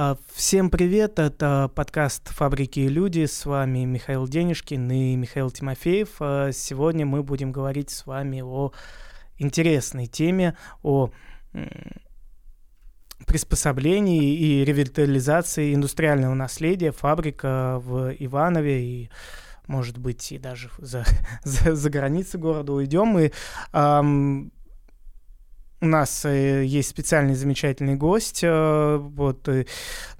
А, всем привет, это подкаст «Фабрики и люди», с вами Михаил Денежкин и Михаил Тимофеев. А, сегодня мы будем говорить с вами о интересной теме, о приспособлении и ревитализации индустриального наследия фабрика в Иванове и может быть, и даже за, за, за границы города уйдем. И эм, у нас э, есть специальный замечательный гость. Э, вот, э,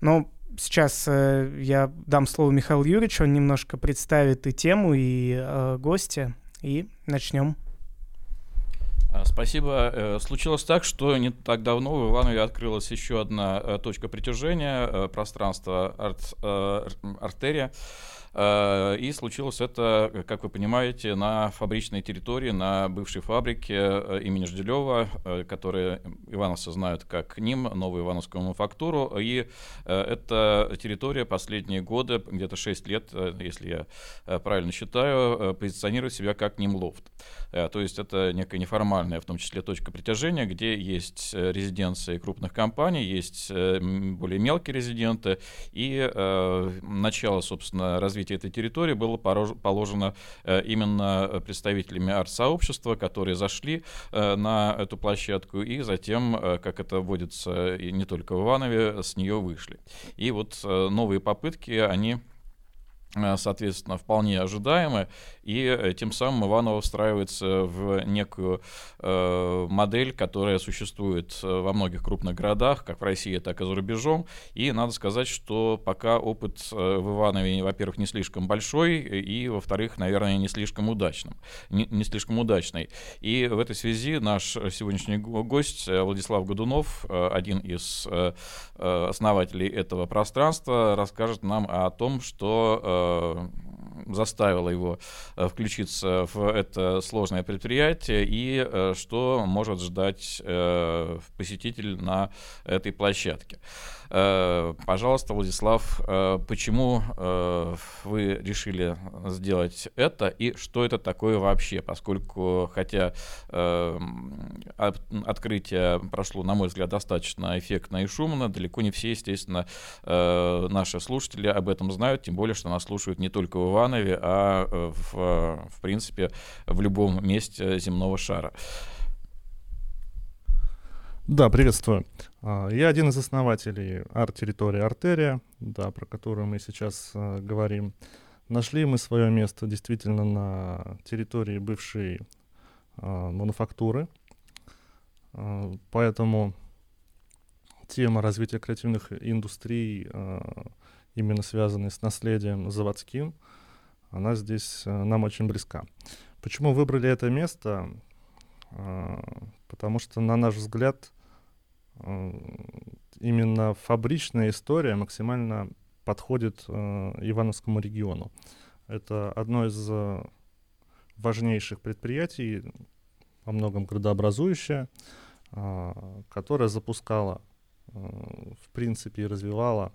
но сейчас я дам слово Михаилу Юрьевичу, он немножко представит и тему, и гостя, и начнем. А, спасибо. Э, случилось так, что не так давно в Иванове открылась еще одна э, точка притяжения, пространство арт, артерия. Э, и случилось это, как вы понимаете, на фабричной территории, на бывшей фабрике э, имени Жделева, э, которые ивановцы знают как НИМ, Новую Ивановскую мануфактуру. И эта территория последние годы, где-то 6 лет, если я правильно считаю, позиционирует себя как НИМ-лофт. То есть это некая неформальная, в том числе, точка притяжения, где есть резиденции крупных компаний, есть более мелкие резиденты, и начало, собственно, развития этой территории было положено э, именно представителями арт-сообщества, которые зашли э, на эту площадку и затем, э, как это водится и не только в Иванове, с нее вышли. И вот новые попытки, они соответственно, вполне ожидаемы, и э, тем самым Иваново встраивается в некую э, модель, которая существует э, во многих крупных городах, как в России, так и за рубежом. И надо сказать, что пока опыт э, в Иванове, во-первых, не слишком большой, и, во-вторых, наверное, не слишком удачным, не, не слишком удачный. И в этой связи наш сегодняшний гость Владислав Годунов, один из основателей этого пространства, расскажет нам о том, что заставило его э, включиться в это сложное предприятие и э, что может ждать э, посетитель на этой площадке. Э, пожалуйста, Владислав, э, почему э, вы решили сделать это и что это такое вообще, поскольку, хотя открытие прошло, на мой взгляд, достаточно эффектно и шумно, далеко не все, естественно, наши слушатели об этом знают, тем более, что нас слушают не только в Иванове, а в, в принципе в любом месте земного шара. Да, приветствую. А, я один из основателей арт-территории Артерия, да, про которую мы сейчас а, говорим. Нашли мы свое место действительно на территории бывшей а, мануфактуры, поэтому тема развития креативных индустрий, именно связанная с наследием заводским, она здесь нам очень близка. Почему выбрали это место? Потому что, на наш взгляд, Э, именно фабричная история максимально подходит э, Ивановскому региону. Это одно из э, важнейших предприятий, во многом градообразующее, э, которое запускало, э, в принципе, и развивало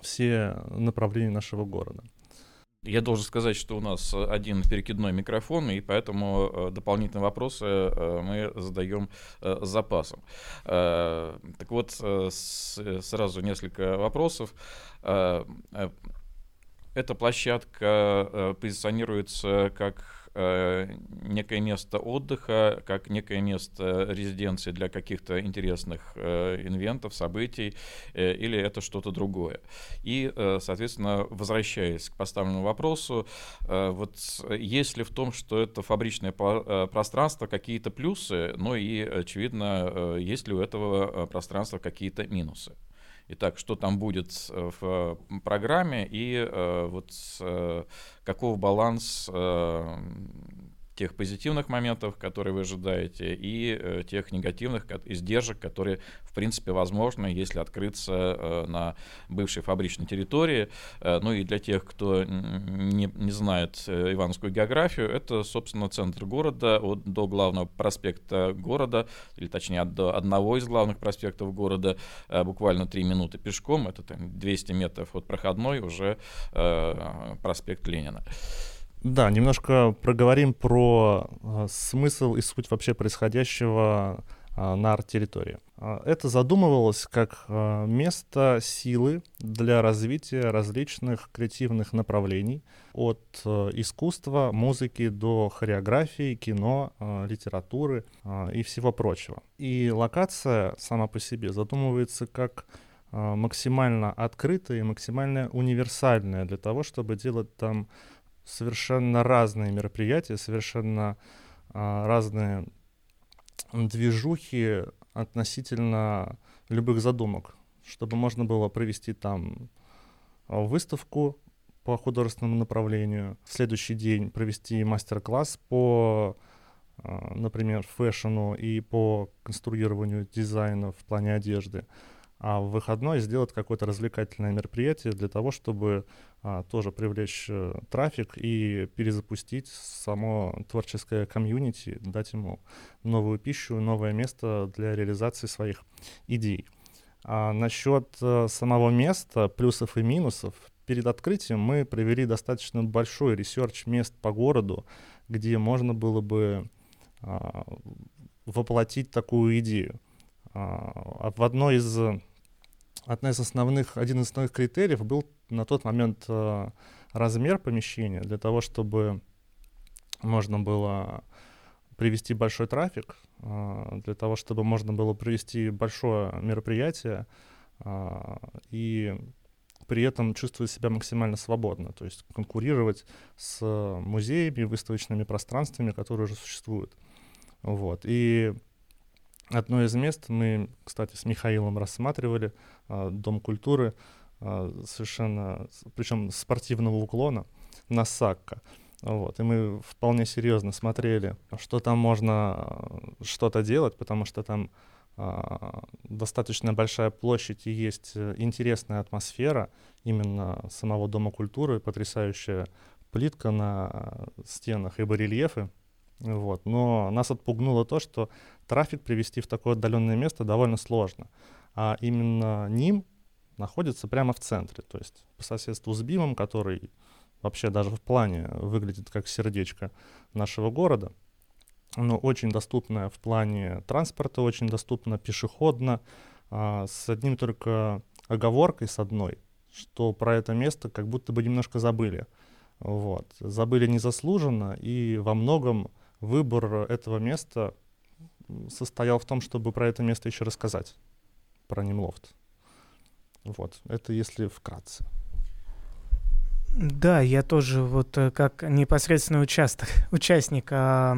все направления нашего города. Я должен сказать, что у нас э, один перекидной микрофон, и поэтому э, дополнительные вопросы э, мы задаем с запасом. Так вот, сразу несколько вопросов. Эта площадка позиционируется как э, некое место отдыха, как некое место резиденции для каких-то интересных э, инвентов, событий, э, или это что-то другое. И, э, соответственно, возвращаясь к поставленному вопросу, э, вот есть ли в том, что это фабричное э, пространство, какие-то плюсы, но и, очевидно, э, есть ли у этого э, пространства какие-то минусы? Итак, что там будет э, в программе и э, вот э, каков баланс тех позитивных моментов, которые вы ожидаете, и э, тех негативных издержек, которые, в принципе, возможны, если открыться э, на бывшей фабричной территории. Э, ну и для тех, кто не, не знает ивановскую географию, это, собственно, центр города от, до главного проспекта города, или точнее до одного из главных проспектов города, буквально 3 минуты пешком, это там, 200 метров от проходной уже проспект Ленина. Да, немножко проговорим про э, смысл и суть вообще происходящего э, на арт-территории. А, это задумывалось как место силы для развития различных креативных направлений, от искусства, музыки до хореографии, кино, литературы и всего прочего. И локация сама по себе задумывается как максимально открытая и максимально универсальная для того, чтобы делать там совершенно разные мероприятия, совершенно разные движухи относительно любых задумок, чтобы можно было провести там а, выставку по художественному направлению, в следующий день провести мастер-класс по, а, например, fashion у и по конструированию дизайна в плане одежды, а в выходной сделать какое-то развлекательное мероприятие для того, чтобы а, тоже привлечь а, трафик и перезапустить само творческое комьюнити, дать ему новую пищу, новое место для реализации своих идей. А насчет а, самого места, плюсов и минусов, перед открытием мы провели достаточно большой research мест по городу, где можно было бы а, воплотить такую идею. А, в одной из одна из основных, один из основных критериев был на тот момент э, размер помещения для того, чтобы можно было привести большой трафик, э, для того, чтобы можно было провести большое мероприятие э, и при этом чувствовать себя максимально свободно, то есть конкурировать с музеями, выставочными пространствами, которые уже существуют. Вот. И одно из мест мы, кстати, с Михаилом рассматривали, а, Дом культуры, а, совершенно, причем спортивного уклона, на Сакко. Вот, и мы вполне серьезно смотрели, что там можно а, что-то делать, потому что там а, достаточно большая площадь и есть э, интересная атмосфера именно самого Дома культуры, потрясающая плитка на стенах и барельефы. Вот. Но нас отпугнуло то, что трафик привести в такое отдаленное место довольно сложно а именно НИМ находится прямо в центре, то есть по соседству с БИМом, который вообще даже в плане выглядит как сердечко нашего города, но очень доступно в плане транспорта, очень доступно пешеходно, а, с одним только оговоркой, с одной, что про это место как будто бы немножко забыли. Вот. Забыли незаслуженно, и во многом выбор этого места состоял в том, чтобы про это место еще рассказать про Нимлофт. Вот, это если вкратце. Да, я тоже вот э, как непосредственный участок, участник а,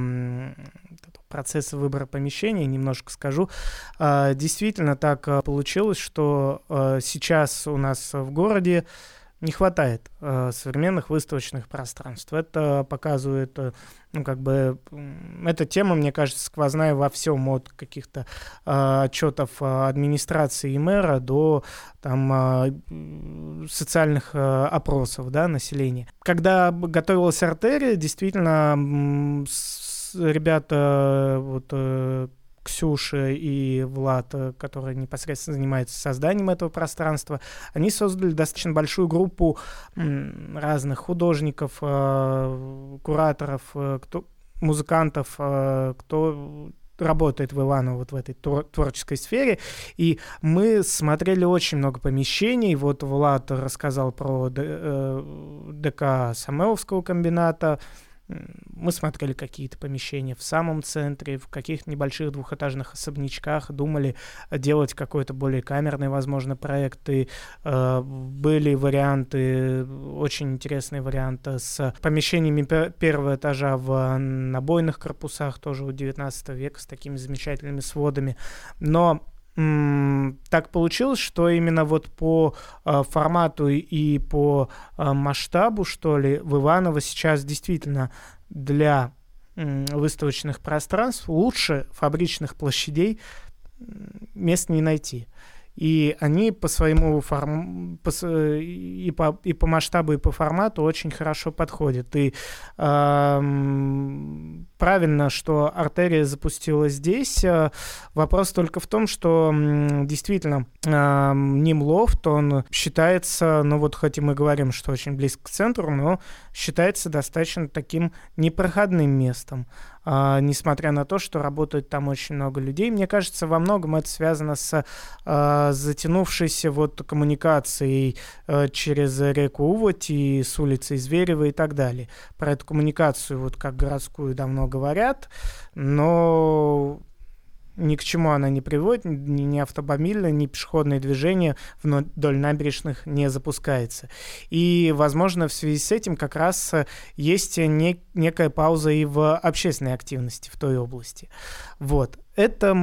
процесса выбора помещения немножко скажу. А, действительно так а, получилось, что а, сейчас у нас в городе не хватает э, современных выставочных пространств. Это показывает, э, ну, как бы, эта тема, мне кажется, сквозная во всем, от каких-то э, отчетов администрации и мэра до там э, социальных э, опросов, да, населения. Когда готовилась артерия, действительно, с, ребята вот э, Ксюша и Влад, э, которые непосредственно занимаются созданием этого пространства, они создали достаточно большую группу разных художников, э, кураторов, э, кто, музыкантов, кто работает в Иваново вот в этой творческой сфере, и мы смотрели очень много помещений, вот Влад рассказал про ДК Самеловского комбината, мы смотрели какие-то помещения в самом центре, в каких-то небольших двухэтажных особнячках, думали делать какой-то более камерный, возможно, проект. И э, были варианты, очень интересные варианты с помещениями первого этажа в набойных корпусах, тоже у 19 века, с такими замечательными сводами. Но так получилось, что именно вот по э, формату и по э, масштабу, что ли, в Иваново сейчас действительно для э, выставочных пространств лучше фабричных площадей мест не найти. И они по своему форм... по... И, по... и по масштабу, и по формату очень хорошо подходят. И э, правильно, что артерия запустила здесь. Вопрос только в том, что действительно э, Нимлофт, он считается, ну вот хоть и мы говорим, что очень близко к центру, но считается достаточно таким непроходным местом. Uh, несмотря на то, что работает там очень много людей. Мне кажется, во многом это связано с uh, затянувшейся вот коммуникацией uh, через реку Уводь и с улицей Зверева и так далее. Про эту коммуникацию вот как городскую давно говорят, но ни к чему она не приводит, ни, ни автомобильное, ни пешеходное движение вдоль набережных не запускается. И, возможно, в связи с этим как раз э, есть не, некая пауза и в общественной активности в той области. Вот. Это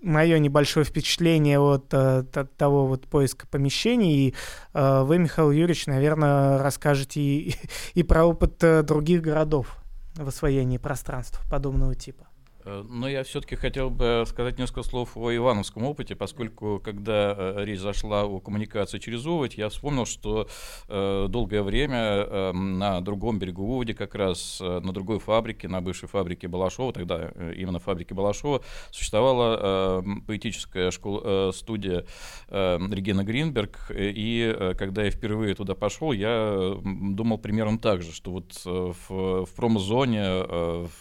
мое небольшое впечатление от, э, от того вот поиска помещений. И э, вы, Михаил Юрьевич, наверное, расскажете и, и про опыт других городов в освоении пространств подобного типа. Э, но я все-таки хотел бы сказать несколько слов о ивановском опыте, поскольку когда э, речь зашла о коммуникации через Уводь, я вспомнил, что э, долгое время э, на другом берегу Уводи, как раз на другой фабрике, на бывшей фабрике Балашова, тогда именно фабрике Балашова, существовала э, поэтическая школа, студия э, Регина Гринберг, и когда я впервые туда пошел, я думал примерно так же, что вот в, в промзоне,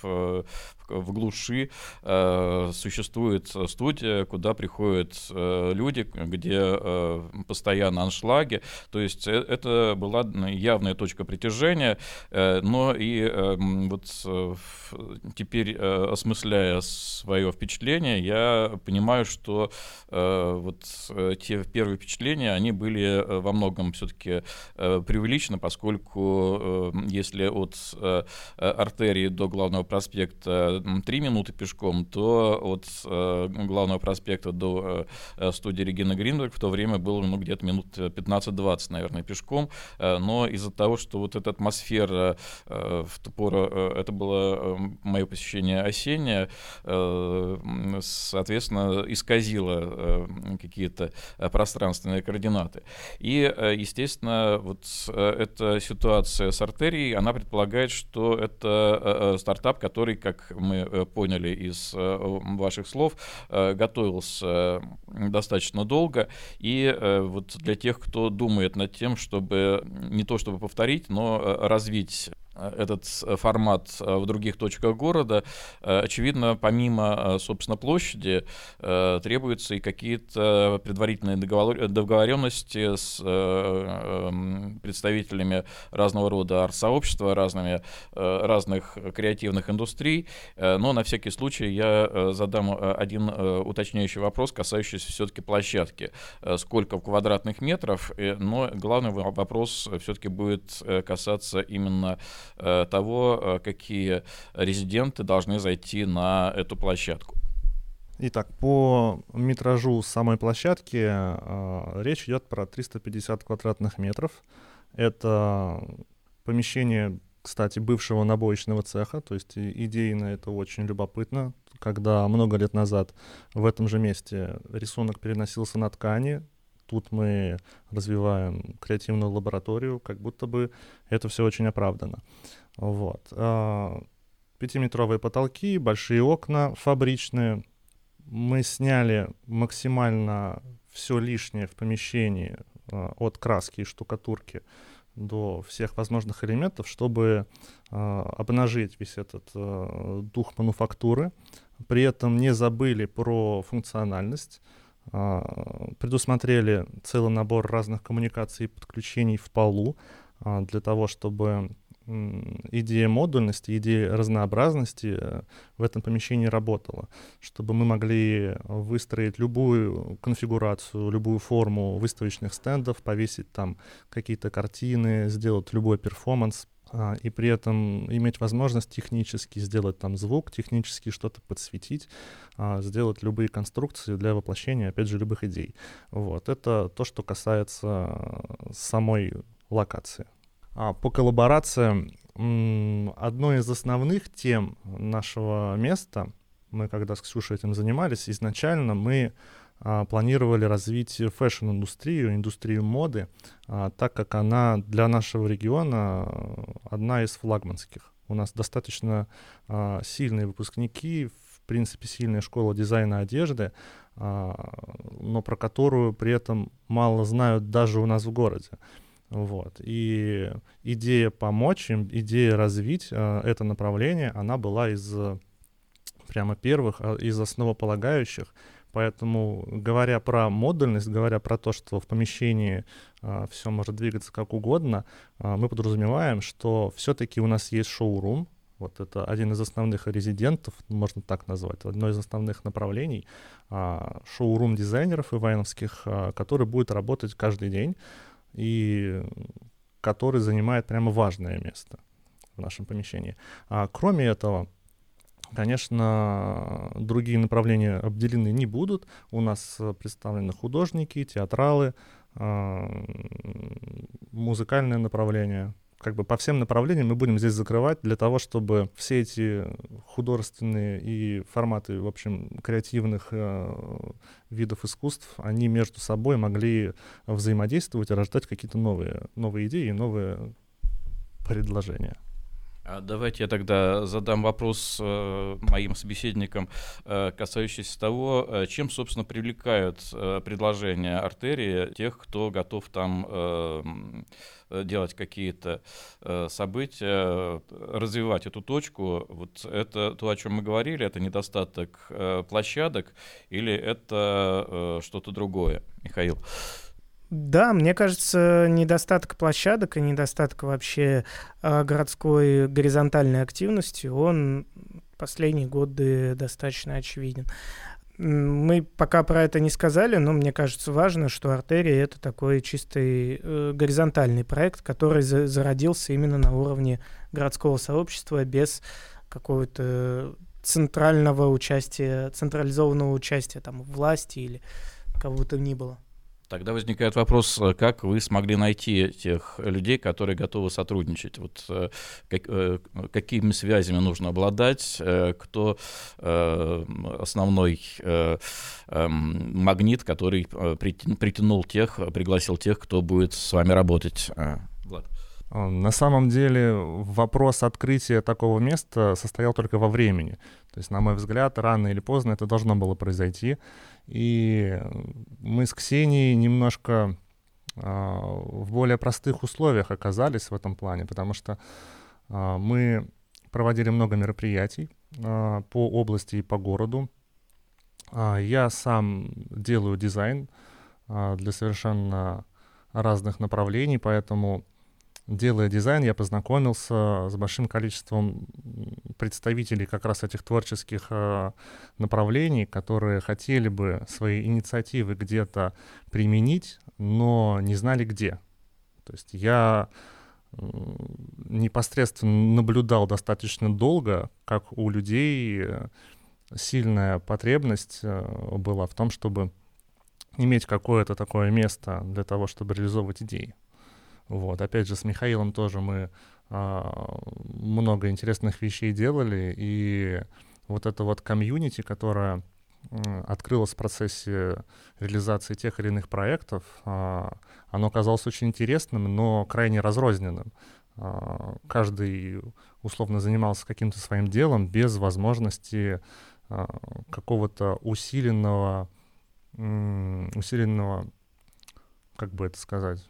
в, в глуши э, существует студия, куда приходят э, люди, где э, постоянно аншлаги. То есть э, это была явная точка притяжения, э, но и э, вот э, теперь, э, осмысляя свое впечатление, я понимаю, что э, вот э, те первые впечатления, они были э, во многом все-таки э, преувеличены, поскольку э, если от э, артерии до главного проспекта 3 минуты пешком, то от э, главного проспекта до э, студии Регина Гринберг в то время было ну, где-то минут 15-20, наверное, пешком. Э, но из-за того, что вот эта атмосфера э, в ту пору, э, это было э, мое посещение осеннее, э, соответственно, исказило э, какие-то э, пространственные координаты. И, э, естественно, вот э, эта ситуация с артерией, она предполагает, что это э, э стартап, который, как мы Э, поняли из э, ваших слов, э, готовился достаточно долго. И вот для тех, кто думает над тем, чтобы не то чтобы повторить, но развить этот формат в других точках города, очевидно, помимо, собственно, площади, требуются и какие-то предварительные договоренности с эм, представителями разного рода арт-сообщества, разными, разных креативных индустрий. Но на всякий случай я задам один уточняющий вопрос, касающийся все-таки площадки. Сколько в квадратных метров, но главный вопрос все-таки будет касаться именно Э, того, э, какие резиденты должны зайти на эту площадку. Итак, по метражу самой площадки э, речь идет про 350 квадратных метров. Это помещение, кстати, бывшего набоечного цеха, то есть идейно это очень любопытно, когда много лет назад в этом же месте рисунок переносился на ткани, тут мы развиваем креативную лабораторию, как будто бы это все очень оправдано. Вот. А, пятиметровые потолки, большие окна фабричные. Мы сняли максимально все лишнее в помещении а, от краски и штукатурки до всех возможных элементов, чтобы э, обнажить весь этот дух мануфактуры. При этом не забыли про функциональность. А, предусмотрели целый набор разных коммуникаций и подключений в полу а, для того, чтобы идея модульности, идея разнообразности э, в этом помещении работала, чтобы мы могли выстроить любую конфигурацию, любую форму выставочных стендов, повесить там какие-то картины, сделать любой перформанс, и при этом иметь возможность технически сделать там звук, технически что-то подсветить, а, сделать любые конструкции для воплощения, опять же, любых идей. Вот. Это то, что касается самой локации. А по коллаборациям, одной из основных тем нашего места, мы когда с Ксюшей этим занимались, изначально мы а, планировали развить фэшн-индустрию, индустрию моды, а, так как она для нашего региона одна из флагманских. У нас достаточно а, сильные выпускники, в принципе, сильная школа дизайна одежды, но про которую при этом мало знают даже у нас в городе. Вот. И идея помочь им, идея развить это направление, она была из прямо первых, из основополагающих. Поэтому, говоря про модульность, говоря про то, что в помещении а, все может двигаться как угодно, а, мы подразумеваем, что все-таки у нас есть шоурум, вот это один из основных резидентов, можно так назвать, одно из основных направлений а, шоурум дизайнеров ивановских, а, который будет работать каждый день и который занимает прямо важное место в нашем помещении. А, кроме этого, Конечно, другие направления обделены не будут. У нас э, представлены художники, театралы, а, музыкальное направление. Как бы по всем направлениям мы будем здесь закрывать для того, чтобы все эти художественные и форматы, в общем, креативных э, видов искусств, они между собой могли взаимодействовать и рождать какие-то новые, новые идеи и новые предложения. А давайте я тогда задам вопрос э, моим собеседникам, э, касающийся того, э, чем, собственно, привлекают предложения артерии тех, кто готов там делать какие-то события, развивать эту точку. Вот это то, о чем мы говорили, это недостаток площадок или это что-то другое, Михаил? Да, мне кажется, недостаток площадок и недостаток вообще э, городской горизонтальной активности, он последние годы достаточно очевиден. Мы пока про это не сказали, но мне кажется важно, что артерия это такой чистый э, горизонтальный проект, который за зародился именно на уровне городского сообщества без какого-то центрального участия, централизованного участия там власти или кого бы то ни было. Тогда возникает вопрос, э, как вы смогли найти тех людей, которые готовы сотрудничать? Вот э, как, э, какими связями нужно обладать? Кто основной эм, магнит, который притянул тех, пригласил тех, кто будет с вами работать? Влад. На самом деле вопрос открытия такого места состоял только во времени. То есть, на мой взгляд, рано или поздно это должно было произойти. И мы с Ксенией немножко а, в более простых условиях оказались в этом плане, потому что а, мы проводили много мероприятий а, по области и по городу. Я сам делаю дизайн для совершенно разных направлений, поэтому делая дизайн, я познакомился с большим количеством представителей как раз этих творческих э, направлений, которые хотели бы свои инициативы где-то применить, но не знали где. То есть я непосредственно наблюдал достаточно долго, как у людей э, сильная потребность э, была в том, чтобы иметь какое-то такое место для того, чтобы реализовывать идеи. Вот, опять же, с Михаилом тоже мы а, много интересных вещей делали, и вот это вот комьюнити, которое открылось в процессе реализации тех или иных проектов, а, оно оказалось очень интересным, но крайне разрозненным. А, каждый условно занимался каким-то своим делом без возможности а, какого-то усиленного, усиленного, как бы это сказать,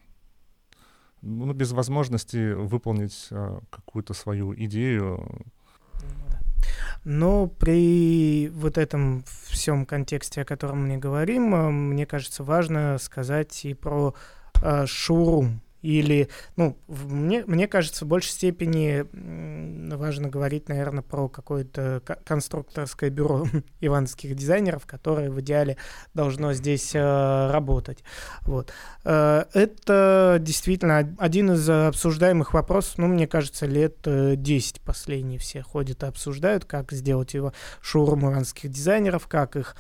ну, без возможности выполнить а, какую-то свою идею. Но при вот этом всем контексте, о котором мы говорим, а, мне кажется, важно сказать и про э, шоурум или, ну, мне, мне кажется, в большей степени важно говорить, наверное, про какое-то конструкторское бюро ивановских дизайнеров, которое в идеале должно здесь э, работать. Вот. Э, это действительно один из обсуждаемых вопросов, ну, мне кажется, лет 10 последние все ходят и обсуждают, как сделать его шоурум ивановских дизайнеров, как их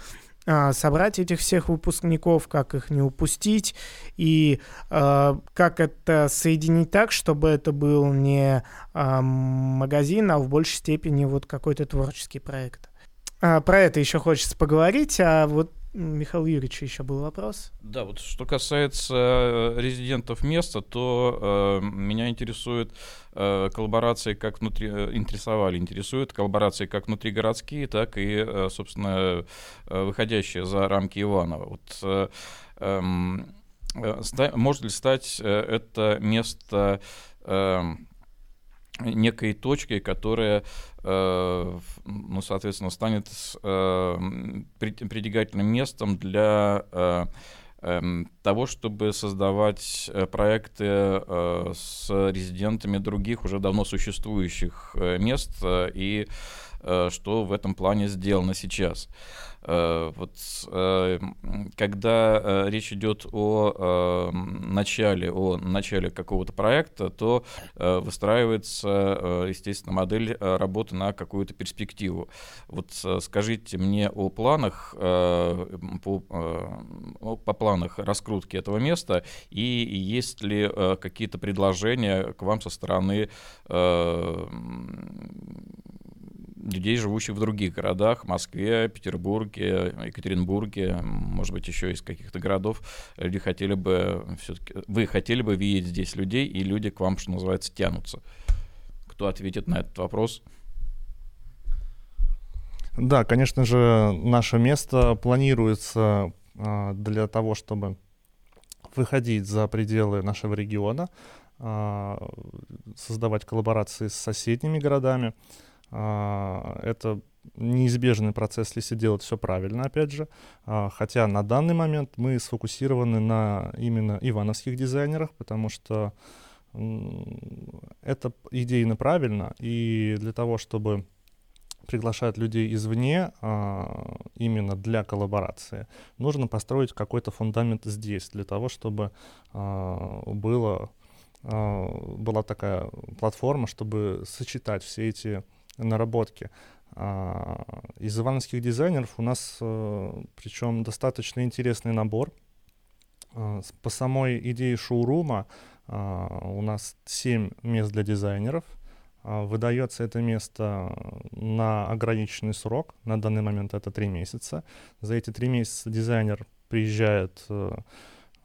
собрать этих всех выпускников, как их не упустить и э, как это соединить так, чтобы это был не э, магазин, а в большей степени вот какой-то творческий проект. А, про это еще хочется поговорить, а вот Михаил Юрьевич еще был вопрос. Да, вот что касается э, резидентов места, то э, меня интересует э, коллаборации как внутри, э, интересовали, интересуют коллаборации как внутригородские, так и, э, собственно, э, выходящие за рамки Иванова. Вот, э, э, э, может ли стать э, это место э, некой точкой, которая, э, ну, соответственно, станет э, притягательным местом для э, эм, того, чтобы создавать проекты с резидентами других уже давно существующих мест и что в этом плане сделано сейчас. Э, вот э, когда э, речь идет о начале, о начале какого-то проекта, то выстраивается, естественно, модель работы на какую-то перспективу. Вот скажите мне о планах, по, по планах раскрутки этого места и есть ли какие-то предложения к вам со стороны людей, живущих в других городах, Москве, Петербурге, Екатеринбурге, может быть, еще из каких-то городов, люди хотели бы, все-таки, вы хотели бы видеть здесь людей, и люди к вам, что называется, тянутся. Кто ответит на этот вопрос? Да, конечно же, наше место планируется а, для того, чтобы выходить за пределы нашего региона, а, создавать коллаборации с соседними городами. А, это неизбежный процесс, если делать все правильно, опять же. А, хотя на данный момент мы сфокусированы на именно ивановских дизайнерах, потому что это идейно правильно, и для того, чтобы приглашать людей извне а, именно для коллаборации, нужно построить какой-то фундамент здесь, для того, чтобы было, была такая платформа, чтобы сочетать все эти наработки. А, из ивановских дизайнеров у нас э, причем достаточно интересный набор. А, по самой идее шоурума а, у нас 7 мест для дизайнеров. Выдается это место на ограниченный срок. На данный момент это 3 месяца. За эти 3 месяца дизайнер приезжает э,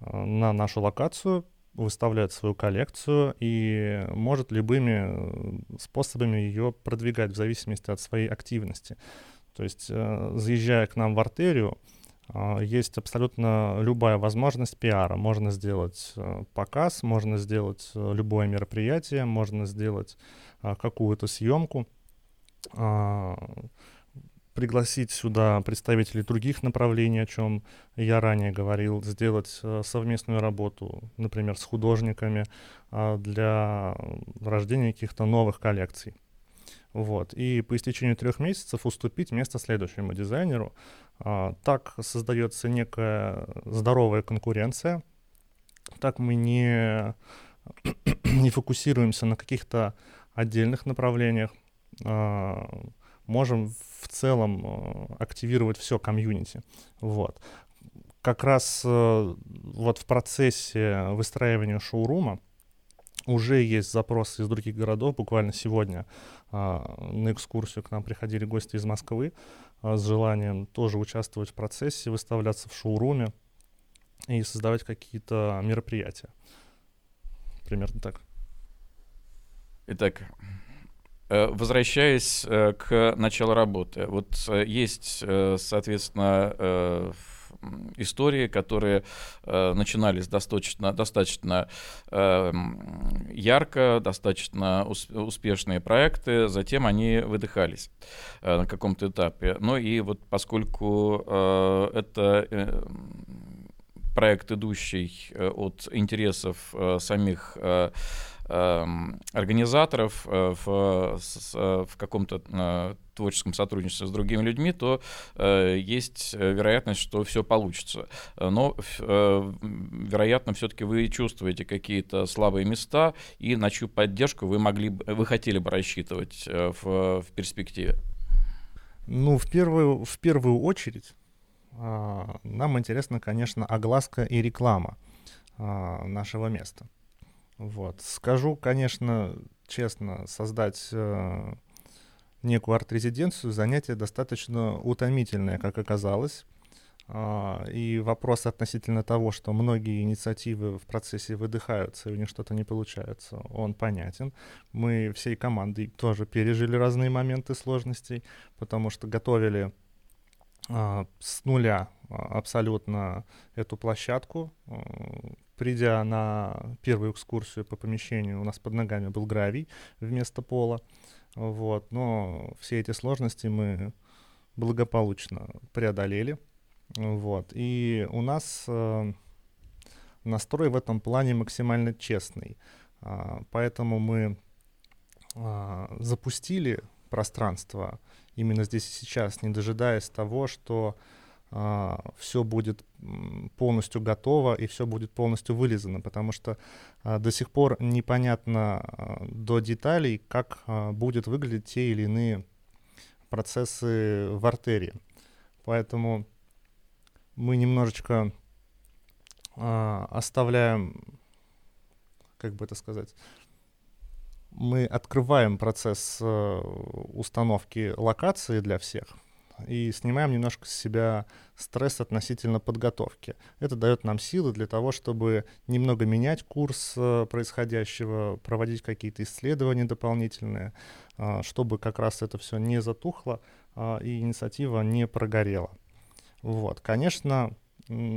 на нашу локацию, выставляет свою коллекцию и может любыми э, способами ее продвигать в зависимости от своей активности. То есть, э, заезжая к нам в артерию, э, есть абсолютно любая возможность пиара. Можно сделать показ, можно сделать любое мероприятие, можно сделать какую-то съемку пригласить сюда представителей других направлений, о чем я ранее говорил, сделать э, совместную работу, например, с художниками э, для рождения каких-то новых коллекций. Вот. И по истечению трех месяцев уступить место следующему дизайнеру. А, так создается некая здоровая конкуренция. Так мы не, не фокусируемся на каких-то отдельных направлениях. Можем в целом э, активировать все комьюнити. Вот. Как раз э, вот в процессе выстраивания шоурума уже есть запросы из других городов. Буквально сегодня а, на экскурсию к нам приходили гости из Москвы с желанием тоже участвовать в процессе, выставляться в шоуруме и создавать какие-то мероприятия. Примерно так. Итак, Э, возвращаясь э, к началу работы, вот э, есть, соответственно, истории, которые э, начинались достаточно, достаточно э, ярко, достаточно ус, успешные проекты, затем они выдыхались э, на каком-то этапе. Ну и вот поскольку э, это э, проект, идущий от интересов э, самих э, организаторов э, в, э, в каком-то э, творческом сотрудничестве с другими людьми, то э, есть вероятность, что все получится. Но, э, вероятно, все-таки вы чувствуете какие-то слабые места, и на чью поддержку вы могли, вы хотели бы рассчитывать в, в перспективе. Ну, в первую, в первую очередь э, нам интересна, конечно, огласка и реклама э, нашего места. Вот. Скажу, конечно, честно, создать э, некую арт-резиденцию занятие достаточно утомительное, как оказалось. А, и вопрос относительно того, что многие инициативы в процессе выдыхаются и у них что-то не получается, он понятен. Мы всей командой тоже пережили разные моменты сложностей, потому что готовили с нуля а, абсолютно эту площадку. Придя на первую экскурсию по помещению, у нас под ногами был гравий вместо пола. Вот. Но все эти сложности мы благополучно преодолели. Вот. И у нас э, настрой в этом плане максимально честный. Поэтому мы запустили пространство именно здесь и сейчас, не дожидаясь того, что а, все будет полностью готово и все будет полностью вылизано, потому что а, до сих пор непонятно а, до деталей, как а, будет выглядеть те или иные процессы в артерии. Поэтому мы немножечко а, оставляем, как бы это сказать, мы открываем процесс э, установки локации для всех и снимаем немножко с себя стресс относительно подготовки. Это дает нам силы для того, чтобы немного менять курс э, происходящего, проводить какие-то исследования дополнительные, э, чтобы как раз это все не затухло и инициатива не прогорела. Вот, конечно,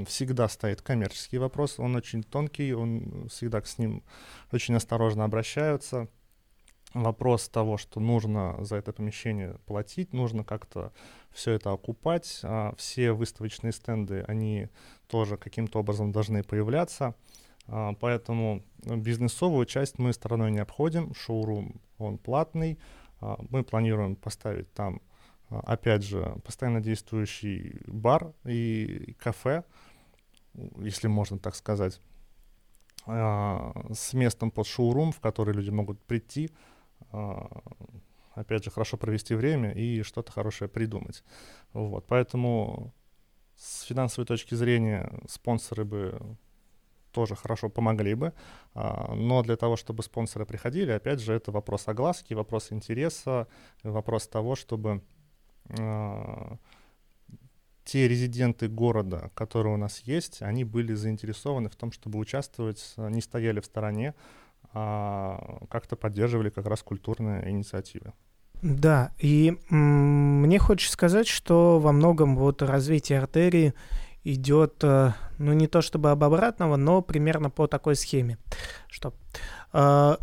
всегда стоит коммерческий вопрос, он очень тонкий, он всегда с ним очень осторожно обращаются. Вопрос того, что нужно за это помещение платить, нужно как-то все это окупать. А все выставочные стенды, они тоже каким-то образом должны появляться. А, поэтому бизнесовую часть мы стороной не обходим. Шоурум, он платный. А, мы планируем поставить там опять же, постоянно действующий бар и кафе, если можно так сказать, с местом под шоурум, в который люди могут прийти, опять же, хорошо провести время и что-то хорошее придумать. Вот, поэтому с финансовой точки зрения спонсоры бы тоже хорошо помогли бы, но для того, чтобы спонсоры приходили, опять же, это вопрос огласки, вопрос интереса, вопрос того, чтобы а, те резиденты города, которые у нас есть, они были заинтересованы в том, чтобы участвовать, а, не стояли в стороне, а как-то поддерживали как раз культурные инициативы. Да, и мне хочется сказать, что во многом вот развитие артерии идет, э, ну не то чтобы об обратного, но примерно по такой схеме, что э,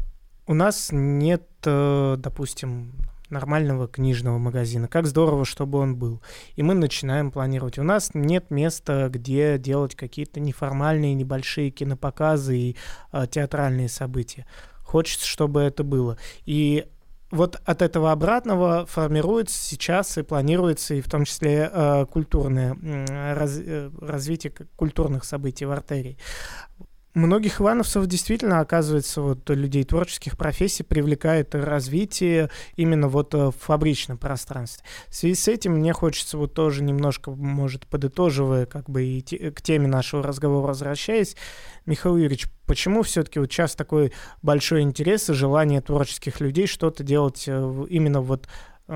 у нас нет, э, допустим, нормального книжного магазина. Как здорово, чтобы он был. И мы начинаем планировать. У нас нет места, где делать какие-то неформальные небольшие кинопоказы и э, театральные события. Хочется, чтобы это было. И вот от этого обратного формируется сейчас и планируется, и в том числе э, культурное раз, э, развитие культурных событий в артерии многих ивановцев действительно, оказывается, вот людей творческих профессий привлекает развитие именно вот э, в фабричном пространстве. В связи с этим мне хочется вот тоже немножко, может, подытоживая, как бы и те, к теме нашего разговора возвращаясь, Михаил Юрьевич, почему все-таки вот сейчас такой большой интерес и желание творческих людей что-то делать э, именно вот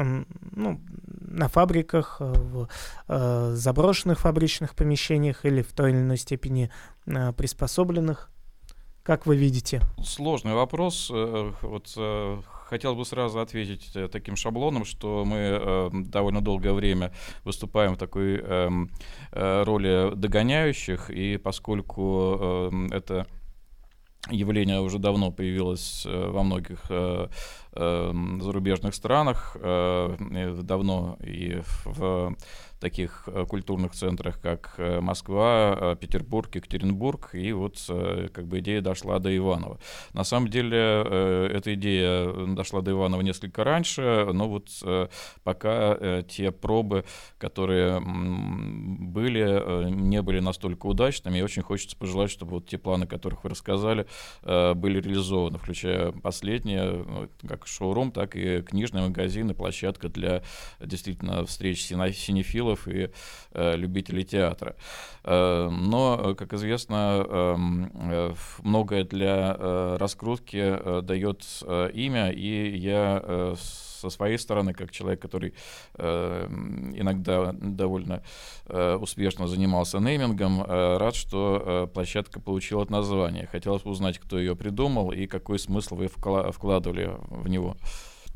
ну, на фабриках, э, в э, заброшенных фабричных помещениях или в той или иной степени э, приспособленных? Как вы видите? Сложный вопрос. Вот хотел бы сразу ответить таким шаблоном, что мы довольно долгое время выступаем в такой эм, роли догоняющих, и поскольку это явление уже давно появилось во многих зарубежных странах, э, давно и в таких э, культурных центрах, как э, Москва, Петербург, Екатеринбург, и вот как бы идея дошла до Иванова. На самом деле эта идея дошла до Иванова несколько раньше, но вот пока те пробы, которые были, не были настолько удачными, и очень хочется пожелать, чтобы вот те планы, о которых вы рассказали, были реализованы, включая последние, ну, как шоурум, так и книжный магазин и площадка для действительно встреч синефилов и любителей театра. Но, как известно, эм, многое для раскрутки дает имя, и я со своей стороны, как человек, который э, иногда довольно э, успешно занимался неймингом, э, рад, что э, площадка получила название. Хотелось узнать, кто ее придумал и какой смысл вы вкла- вкладывали в него.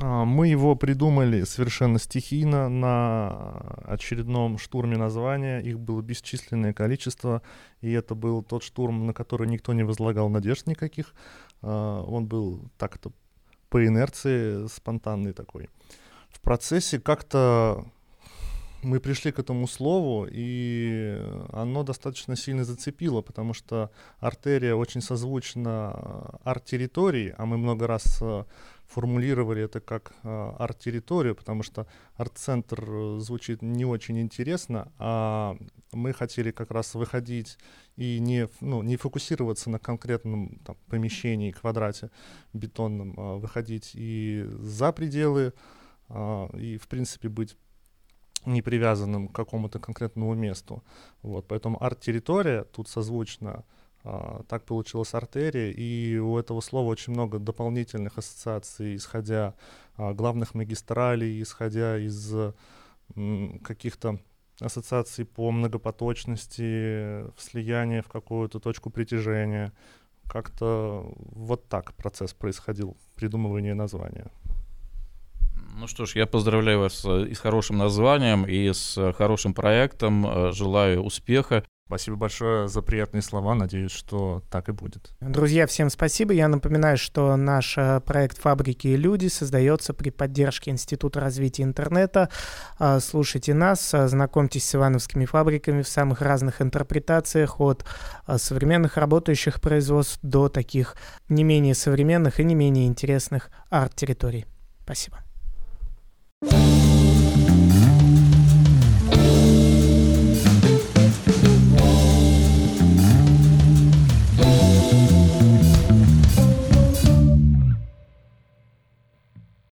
А, мы его придумали совершенно стихийно на очередном штурме названия. Их было бесчисленное количество, и это был тот штурм, на который никто не возлагал надежд никаких. А, он был так-то по инерции спонтанный такой. В процессе как-то мы пришли к этому слову, и оно достаточно сильно зацепило, потому что артерия очень созвучна арт-территории, а мы много раз э, формулировали это как э, арт-территорию, потому что арт-центр э, звучит не очень интересно, а мы хотели как раз выходить и не, ну, не фокусироваться на конкретном там, помещении, квадрате бетонном, а выходить и за пределы, а, и, в принципе, быть не привязанным к какому-то конкретному месту. Вот, поэтому арт-территория тут созвучна а, так получилась артерия, и у этого слова очень много дополнительных ассоциаций, исходя а, главных магистралей, исходя из м, каких-то ассоциаций по многопоточности, в слияние в какую-то точку притяжения. Как-то вот так процесс происходил, придумывание названия. Ну что ж, я поздравляю вас э, и с хорошим названием, и с э, хорошим проектом. Э, желаю успеха. Спасибо большое за приятные слова. Надеюсь, что так и будет. Друзья, всем спасибо. Я напоминаю, что наш э, проект «Фабрики и люди» создается при поддержке Института развития интернета. А, слушайте нас, а, знакомьтесь с ивановскими фабриками в самых разных интерпретациях, от современных работающих производств до таких не менее современных и не менее интересных арт-территорий. Спасибо. thank you